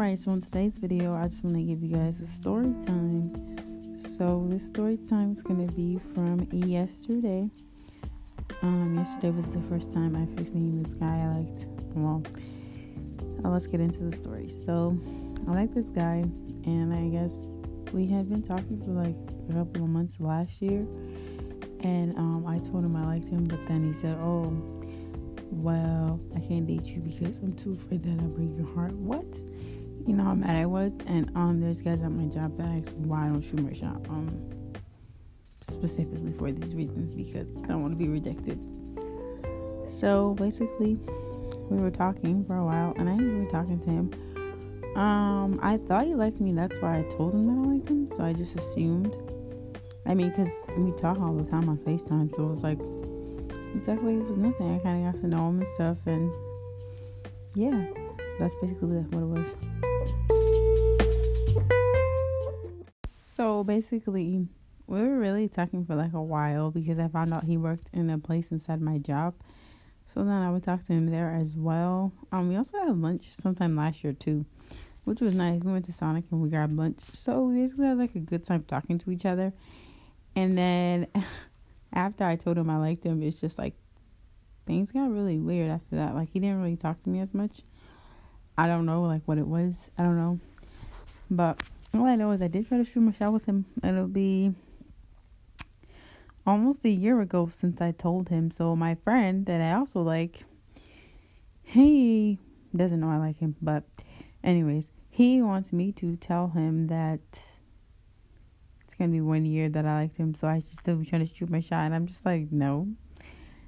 Alright, so in today's video, I just want to give you guys a story time. So, this story time is going to be from yesterday. Um, yesterday was the first time I actually seen this guy I liked. Well, uh, let's get into the story. So, I like this guy, and I guess we had been talking for like a couple of months last year. And um, I told him I liked him, but then he said, Oh, well, I can't date you because I'm too afraid that I'll break your heart. What? You know how mad I was? And um, there's guys at my job that asked why I don't shoot my shot. Um, specifically for these reasons because I don't want to be rejected. So basically, we were talking for a while, and I enjoyed talking to him. Um, I thought he liked me. That's why I told him that I liked him. So I just assumed. I mean, because we talk all the time on FaceTime, so it was like exactly it was nothing. I kind of got to know him and stuff, and yeah, that's basically what it was. So basically, we were really talking for like a while because I found out he worked in a place inside my job. So then I would talk to him there as well. Um, we also had lunch sometime last year too, which was nice. We went to Sonic and we grabbed lunch. So we basically had like a good time talking to each other. And then after I told him I liked him, it's just like things got really weird after that. Like he didn't really talk to me as much. I don't know like what it was. I don't know. But all I know is I did try to shoot my shot with him. It'll be almost a year ago since I told him. So my friend that I also like, he doesn't know I like him, but anyways, he wants me to tell him that it's gonna be one year that I liked him, so I should still be trying to shoot my shot. And I'm just like, no,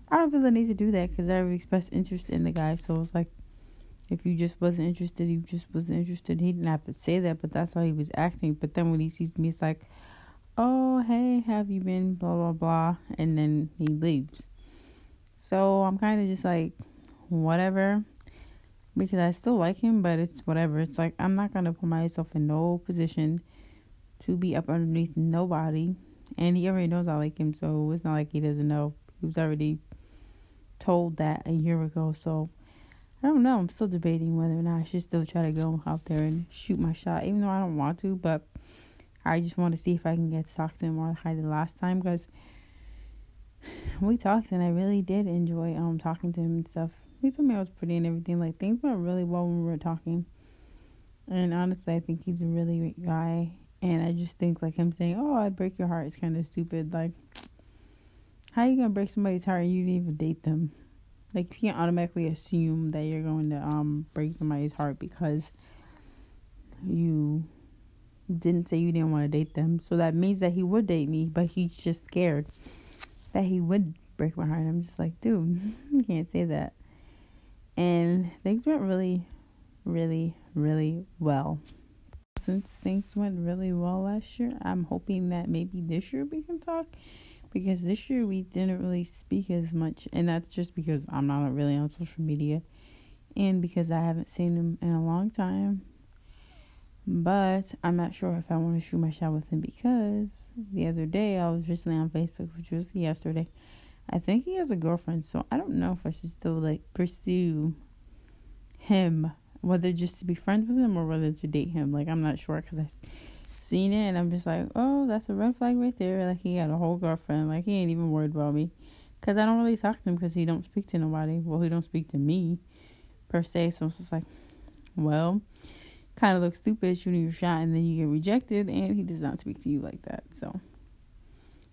I don't feel the need to do that because I already expressed interest in the guy. So it's like, if you just wasn't interested, you just wasn't interested. He didn't have to say that, but that's how he was acting. But then when he sees me, it's like, oh hey, have you been blah blah blah, and then he leaves. So I'm kind of just like, whatever because I still like him, but it's whatever. It's like I'm not gonna put myself in no position to be up underneath nobody. And he already knows I like him, so it's not like he doesn't know. He was already told that a year ago, so I don't know. I'm still debating whether or not I should still try to go out there and shoot my shot, even though I don't want to, but I just want to see if I can get him more I did last time because we talked and I really did enjoy um talking to him and stuff. He told me I was pretty and everything. Like things went really well when we were talking. And honestly, I think he's a really great guy. And I just think like him saying, "Oh, I'd break your heart" is kind of stupid. Like, how you gonna break somebody's heart you didn't even date them? Like, you can't automatically assume that you're going to um break somebody's heart because you didn't say you didn't want to date them. So that means that he would date me, but he's just scared that he would break my heart. I'm just like, dude, you can't say that. And things went really, really, really well since things went really well last year, I'm hoping that maybe this year we can talk because this year we didn't really speak as much, and that's just because I'm not really on social media and because I haven't seen him in a long time. But I'm not sure if I want to shoot my shot with him because the other day I was recently on Facebook, which was yesterday. I think he has a girlfriend, so I don't know if I should still like pursue him whether just to be friends with him or whether to date him. Like I'm not sure because I seen it and I'm just like, oh, that's a red flag right there. Like he had a whole girlfriend. Like he ain't even worried about me because I don't really talk to him because he don't speak to nobody. Well, he don't speak to me per se. So it's just like, well, kind of looks stupid shooting your shot and then you get rejected and he does not speak to you like that. So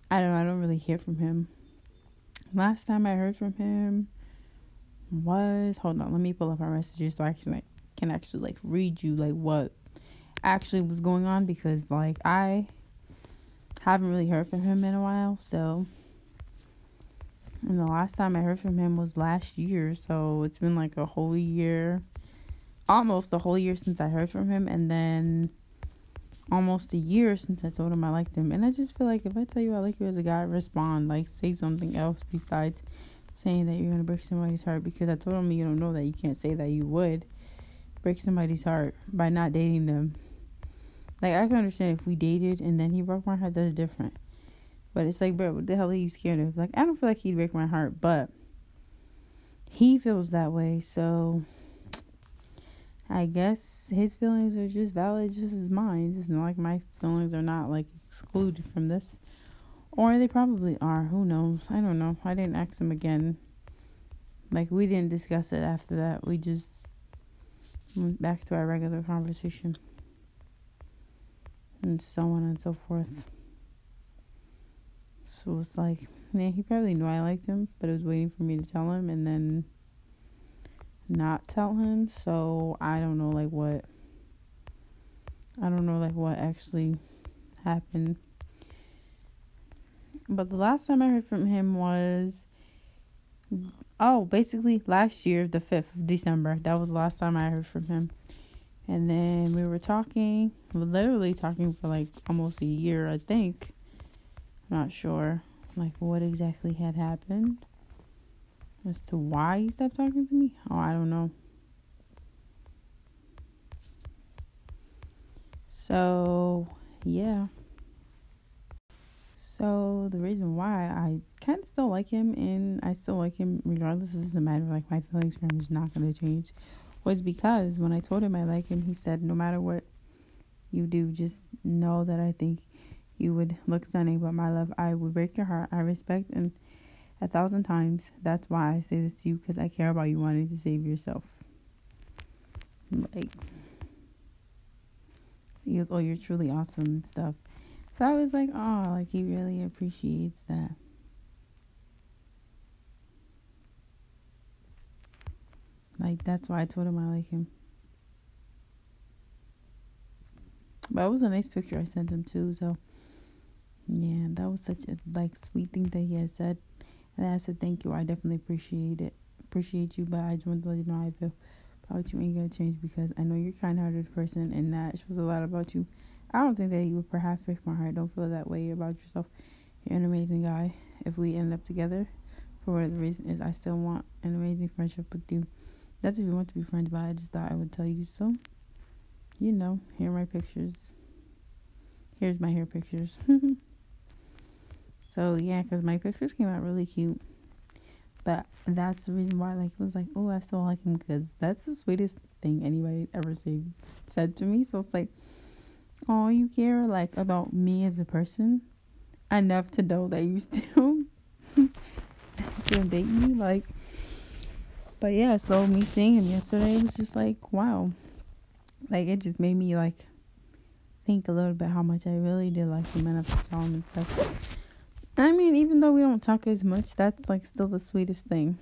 I don't know. I don't really hear from him. Last time I heard from him was hold on. Let me pull up our messages so I can like can actually like read you like what actually was going on because like I haven't really heard from him in a while, so and the last time I heard from him was last year, so it's been like a whole year almost a whole year since I heard from him and then almost a year since I told him I liked him. And I just feel like if I tell you I like you as a guy, respond, like say something else besides saying that you're gonna break somebody's heart because I told him you don't know that you can't say that you would break somebody's heart by not dating them. Like I can understand if we dated and then he broke my heart, that's different. But it's like, bro, what the hell are you scared of? Like I don't feel like he'd break my heart, but he feels that way, so I guess his feelings are just valid, just as mine. Just like my feelings are not like excluded from this, or they probably are. Who knows? I don't know. I didn't ask him again. Like we didn't discuss it after that. We just went back to our regular conversation, and so on and so forth. So it's like, yeah, he probably knew I liked him, but it was waiting for me to tell him, and then not tell him. So I don't know like what I don't know like what actually happened. But the last time I heard from him was oh, basically last year, the 5th of December. That was the last time I heard from him. And then we were talking, literally talking for like almost a year, I think. I'm not sure like what exactly had happened as to why he stopped talking to me. Oh, I don't know. So, yeah. So, the reason why I kind of still like him and I still like him regardless, doesn't matter. Like, my feelings for him is not going to change. Was because when I told him I like him, he said, no matter what you do, just know that I think you would look stunning. But my love, I would break your heart. I respect and a thousand times. That's why I say this to you because I care about you wanting to save yourself. Like, he goes, Oh, you're truly awesome and stuff. So I was like, Oh, like he really appreciates that. Like, that's why I told him I like him. But it was a nice picture I sent him too, so yeah, that was such a like sweet thing that he had said. And I said, Thank you. I definitely appreciate it. Appreciate you, but I just want to let you know I feel about you ain't gonna change because I know you're a kind hearted person and that shows a lot about you. I don't think that you would perhaps break my heart. Don't feel that way about yourself. You're an amazing guy. If we end up together, for whatever reason is, I still want an amazing friendship with you. That's if you want to be friends, but I just thought I would tell you so. You know, here are my pictures. Here's my hair pictures. So yeah, because my pictures came out really cute. But that's the reason why, like, it was like, oh, I still like him because that's the sweetest thing anybody ever say, said to me. So it's like, oh, you care like about me as a person enough to know that you still can date me, like. But yeah, so me seeing him yesterday was just like, wow, like it just made me like think a little bit how much I really did like him enough to tell him and stuff. I mean, even though we don't talk as much, that's like still the sweetest thing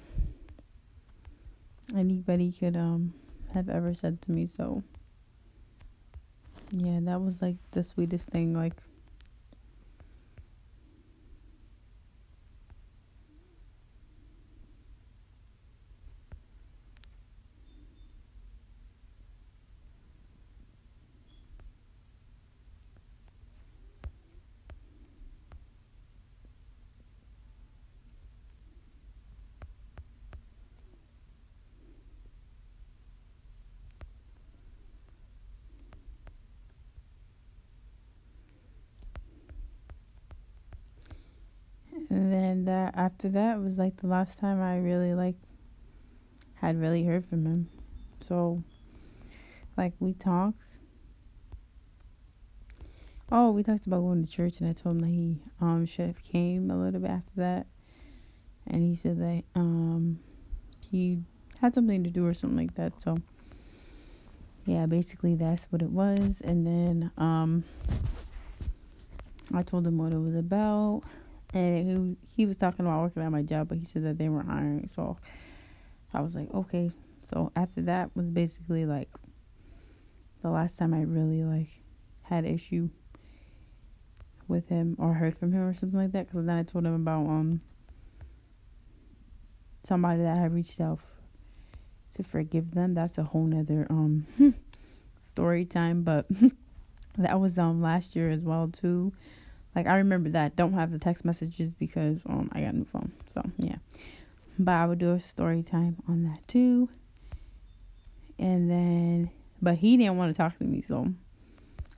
anybody could um have ever said to me. So yeah, that was like the sweetest thing. Like and then that after that was like the last time I really like had really heard from him. So like we talked. Oh, we talked about going to church and I told him that he um should have came a little bit after that. And he said that um he had something to do or something like that. So yeah, basically that's what it was. And then um I told him what it was about and he, was talking about working at my job, but he said that they weren't hiring. So I was like, okay. So after that was basically like the last time I really like had issue with him or heard from him or something like that. Because then I told him about um somebody that I reached out to forgive them. That's a whole nother um story time, but that was um last year as well too. Like I remember that. Don't have the text messages because um I got a new phone. So yeah. But I would do a story time on that too. And then but he didn't want to talk to me, so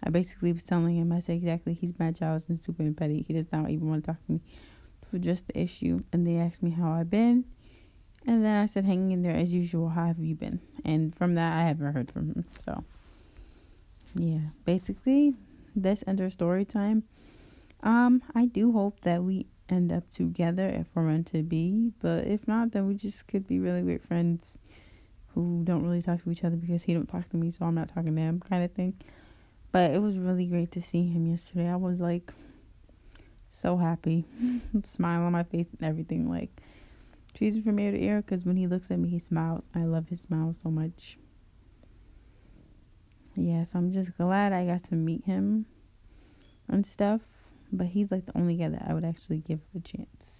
I basically was telling him I said exactly he's mad childish and stupid and petty. He does not even want to talk to me for just the issue. And they asked me how I've been And then I said, hanging in there as usual. How have you been? And from that, I haven't heard from him. So, yeah, basically, that's under story time. Um, I do hope that we end up together if we're meant to be, but if not, then we just could be really great friends who don't really talk to each other because he don't talk to me, so I'm not talking to him, kind of thing. But it was really great to see him yesterday. I was like so happy, smile on my face and everything. Like cheesy from ear to ear because when he looks at me, he smiles. I love his smile so much. Yeah, so I'm just glad I got to meet him and stuff. But he's like the only guy that I would actually give a chance.